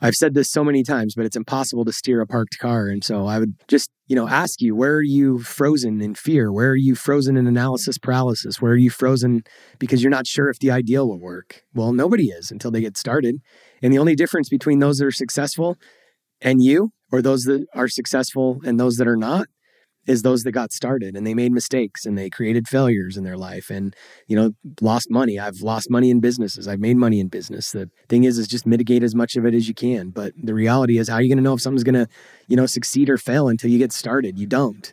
I've said this so many times, but it's impossible to steer a parked car. And so I would just, you know, ask you, where are you frozen in fear? Where are you frozen in analysis paralysis? Where are you frozen because you're not sure if the ideal will work? Well, nobody is until they get started. And the only difference between those that are successful and you, or those that are successful and those that are not, is those that got started and they made mistakes and they created failures in their life and you know lost money. I've lost money in businesses. I've made money in business. The thing is is just mitigate as much of it as you can. But the reality is how are you going to know if something's going to you know succeed or fail until you get started? You don't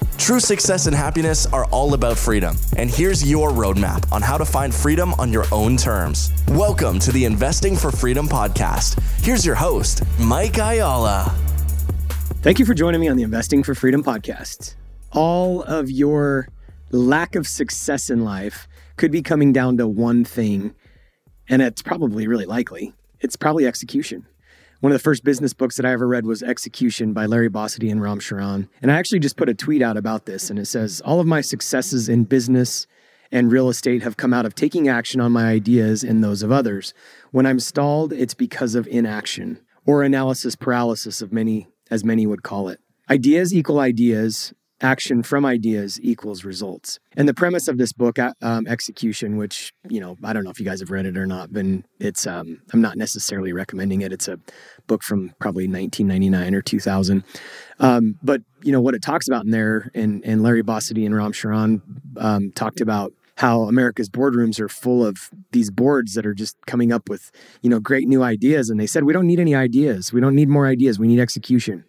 True success and happiness are all about freedom. And here's your roadmap on how to find freedom on your own terms. Welcome to the Investing for Freedom podcast. Here's your host, Mike Ayala. Thank you for joining me on the Investing for Freedom podcast. All of your lack of success in life could be coming down to one thing, and it's probably really likely. It's probably execution. One of the first business books that I ever read was Execution by Larry Bossidy and Ram Charan. And I actually just put a tweet out about this, and it says, All of my successes in business and real estate have come out of taking action on my ideas and those of others. When I'm stalled, it's because of inaction or analysis paralysis of many as many would call it. Ideas equal ideas, action from ideas equals results. And the premise of this book, uh, um, Execution, which, you know, I don't know if you guys have read it or not, but it's, um, I'm not necessarily recommending it. It's a book from probably 1999 or 2000. Um, but, you know, what it talks about in there, and, and Larry Bossidy and Ram Charan um, talked about how America's boardrooms are full of these boards that are just coming up with, you know, great new ideas. And they said, we don't need any ideas. We don't need more ideas. We need execution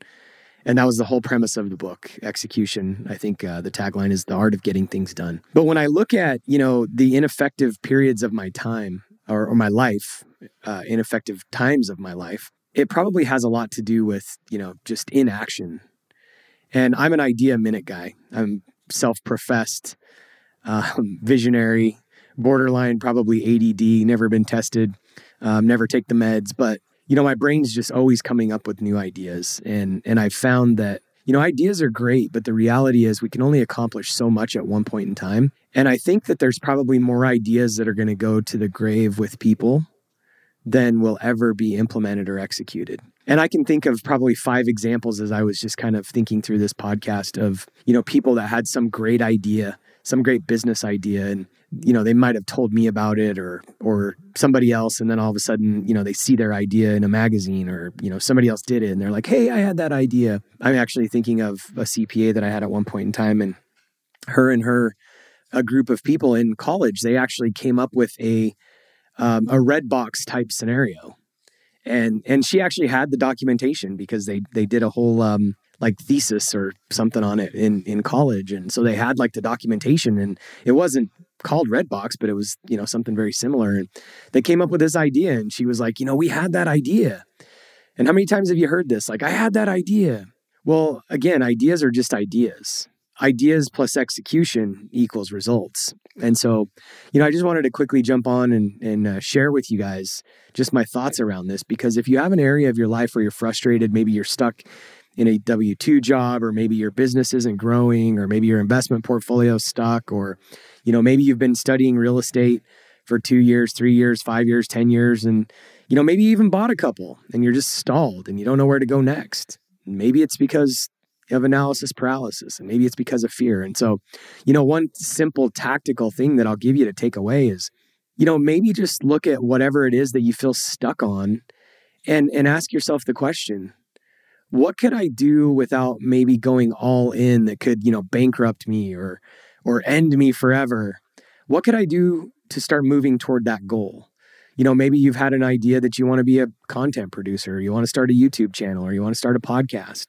and that was the whole premise of the book execution. I think uh, the tagline is the art of getting things done. But when i look at you know the ineffective periods of my time or, or my life uh, ineffective times of my life it probably has a lot to do with you know just inaction. And i'm an idea minute guy. I'm self-professed um, visionary borderline probably ADD never been tested um, never take the meds but you know, my brain's just always coming up with new ideas. And and I've found that, you know, ideas are great, but the reality is we can only accomplish so much at one point in time. And I think that there's probably more ideas that are going to go to the grave with people than will ever be implemented or executed. And I can think of probably five examples as I was just kind of thinking through this podcast of, you know, people that had some great idea, some great business idea and you know they might have told me about it or or somebody else and then all of a sudden you know they see their idea in a magazine or you know somebody else did it and they're like hey i had that idea. I'm actually thinking of a cpa that i had at one point in time and her and her a group of people in college they actually came up with a um, a Redbox type scenario. And and she actually had the documentation because they they did a whole um, like thesis or something on it in in college and so they had like the documentation and it wasn't called Redbox, but it was, you know, something very similar. And they came up with this idea and she was like, you know, we had that idea. And how many times have you heard this? Like, I had that idea. Well, again, ideas are just ideas. Ideas plus execution equals results. And so, you know, I just wanted to quickly jump on and, and uh, share with you guys just my thoughts around this because if you have an area of your life where you're frustrated, maybe you're stuck in a W 2 job, or maybe your business isn't growing, or maybe your investment portfolio stuck, or you know, maybe you've been studying real estate for two years, three years, five years, 10 years, and, you know, maybe you even bought a couple and you're just stalled and you don't know where to go next. Maybe it's because of analysis paralysis and maybe it's because of fear. And so, you know, one simple tactical thing that I'll give you to take away is, you know, maybe just look at whatever it is that you feel stuck on and and ask yourself the question, what could I do without maybe going all in that could, you know, bankrupt me or or end me forever. What could I do to start moving toward that goal? You know, maybe you've had an idea that you want to be a content producer, you want to start a YouTube channel, or you want to start a podcast.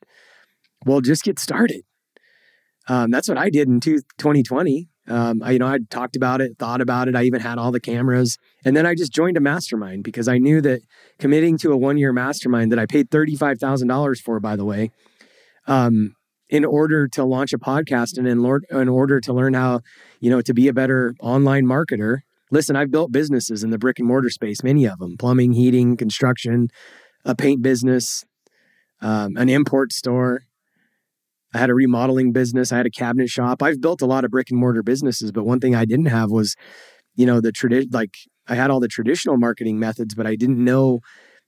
Well, just get started. Um, that's what I did in 2020. Um, I, you know, I talked about it, thought about it. I even had all the cameras. And then I just joined a mastermind because I knew that committing to a one year mastermind that I paid $35,000 for, by the way, um, in order to launch a podcast and in, in order to learn how, you know, to be a better online marketer, Listen, I've built businesses in the brick and mortar space, many of them plumbing, heating, construction, a paint business, um, an import store. I had a remodeling business. I had a cabinet shop. I've built a lot of brick and mortar businesses, but one thing I didn't have was, you know, the tradition. Like I had all the traditional marketing methods, but I didn't know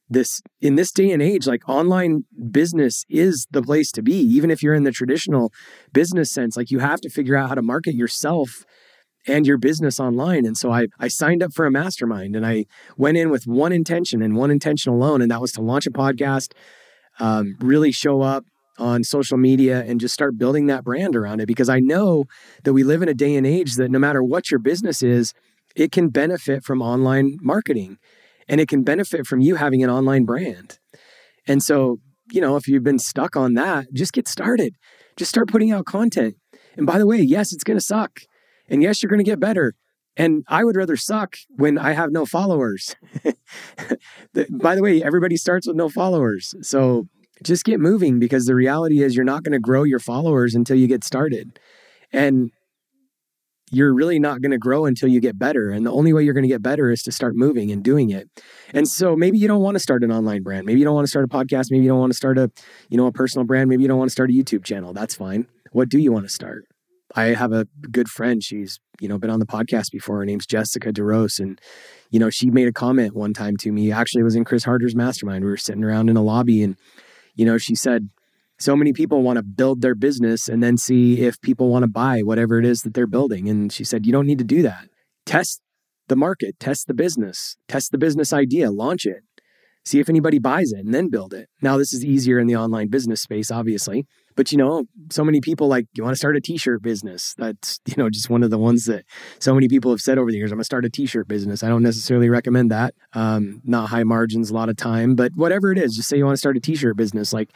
this in this day and age. Like online business is the place to be, even if you're in the traditional business sense. Like you have to figure out how to market yourself and your business online. And so I I signed up for a mastermind, and I went in with one intention and one intention alone, and that was to launch a podcast, um, really show up on social media and just start building that brand around it because I know that we live in a day and age that no matter what your business is, it can benefit from online marketing and it can benefit from you having an online brand. And so, you know, if you've been stuck on that, just get started. Just start putting out content. And by the way, yes, it's going to suck. And yes, you're going to get better. And I would rather suck when I have no followers. by the way, everybody starts with no followers. So just get moving because the reality is you're not going to grow your followers until you get started. And you're really not going to grow until you get better. And the only way you're going to get better is to start moving and doing it. And so maybe you don't want to start an online brand. Maybe you don't want to start a podcast. Maybe you don't want to start a, you know, a personal brand. Maybe you don't want to start a YouTube channel. That's fine. What do you want to start? I have a good friend. She's, you know, been on the podcast before. Her name's Jessica DeRose. And, you know, she made a comment one time to me. Actually, it was in Chris Harder's mastermind. We were sitting around in a lobby and, you know, she said, so many people want to build their business and then see if people want to buy whatever it is that they're building. And she said, you don't need to do that. Test the market, test the business, test the business idea, launch it, see if anybody buys it, and then build it. Now, this is easier in the online business space, obviously. But you know, so many people like, you want to start a t-shirt business. That's, you know, just one of the ones that so many people have said over the years, I'm gonna start a t-shirt business. I don't necessarily recommend that. Um, not high margins a lot of time, but whatever it is, just say you want to start a t-shirt business. Like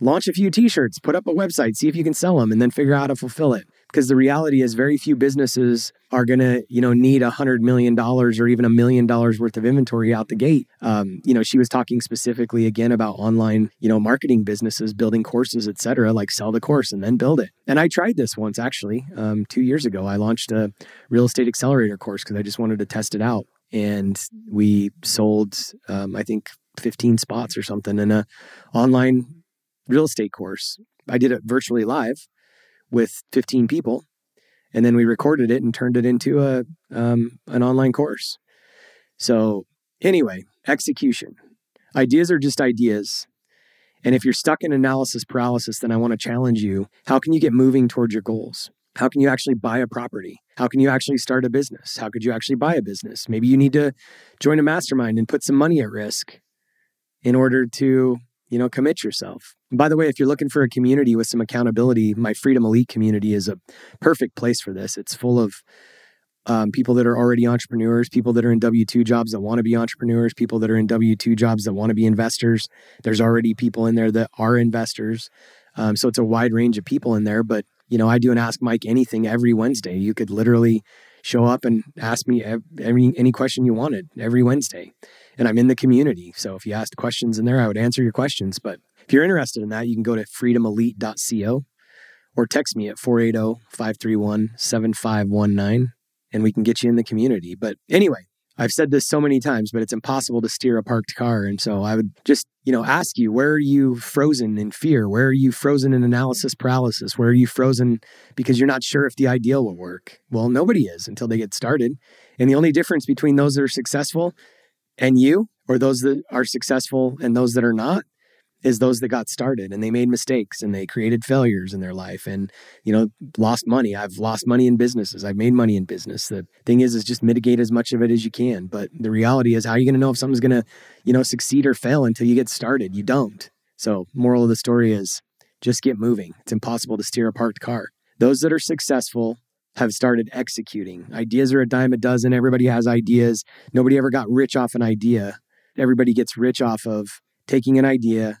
launch a few t-shirts, put up a website, see if you can sell them, and then figure out how to fulfill it. Because the reality is very few businesses are going to, you know, need a hundred million dollars or even a million dollars worth of inventory out the gate. Um, you know, she was talking specifically again about online, you know, marketing businesses, building courses, et cetera, like sell the course and then build it. And I tried this once actually, um, two years ago. I launched a real estate accelerator course because I just wanted to test it out. And we sold, um, I think, 15 spots or something in a online real estate course. I did it virtually live with 15 people, and then we recorded it and turned it into a um, an online course. So anyway, execution. Ideas are just ideas. And if you're stuck in analysis paralysis, then I want to challenge you. How can you get moving towards your goals? How can you actually buy a property? How can you actually start a business? How could you actually buy a business? Maybe you need to join a mastermind and put some money at risk in order to you know, commit yourself. By the way, if you're looking for a community with some accountability, my Freedom Elite community is a perfect place for this. It's full of um, people that are already entrepreneurs, people that are in W 2 jobs that want to be entrepreneurs, people that are in W 2 jobs that want to be investors. There's already people in there that are investors. Um, so it's a wide range of people in there. But, you know, I do an Ask Mike anything every Wednesday. You could literally show up and ask me every, any question you wanted every Wednesday and I'm in the community. So if you asked questions in there, I would answer your questions. But if you're interested in that, you can go to freedomelite.co or text me at 480 531 7519 and we can get you in the community. But anyway, I've said this so many times, but it's impossible to steer a parked car. And so I would just, you know, ask you, where are you frozen in fear? Where are you frozen in analysis paralysis? Where are you frozen because you're not sure if the ideal will work? Well, nobody is until they get started. And the only difference between those that are successful and you, or those that are successful and those that are not, is those that got started and they made mistakes and they created failures in their life and you know lost money i've lost money in businesses i've made money in business the thing is is just mitigate as much of it as you can but the reality is how are you going to know if something's going to you know succeed or fail until you get started you don't so moral of the story is just get moving it's impossible to steer a parked car those that are successful have started executing. Ideas are a dime a dozen. Everybody has ideas. Nobody ever got rich off an idea. Everybody gets rich off of taking an idea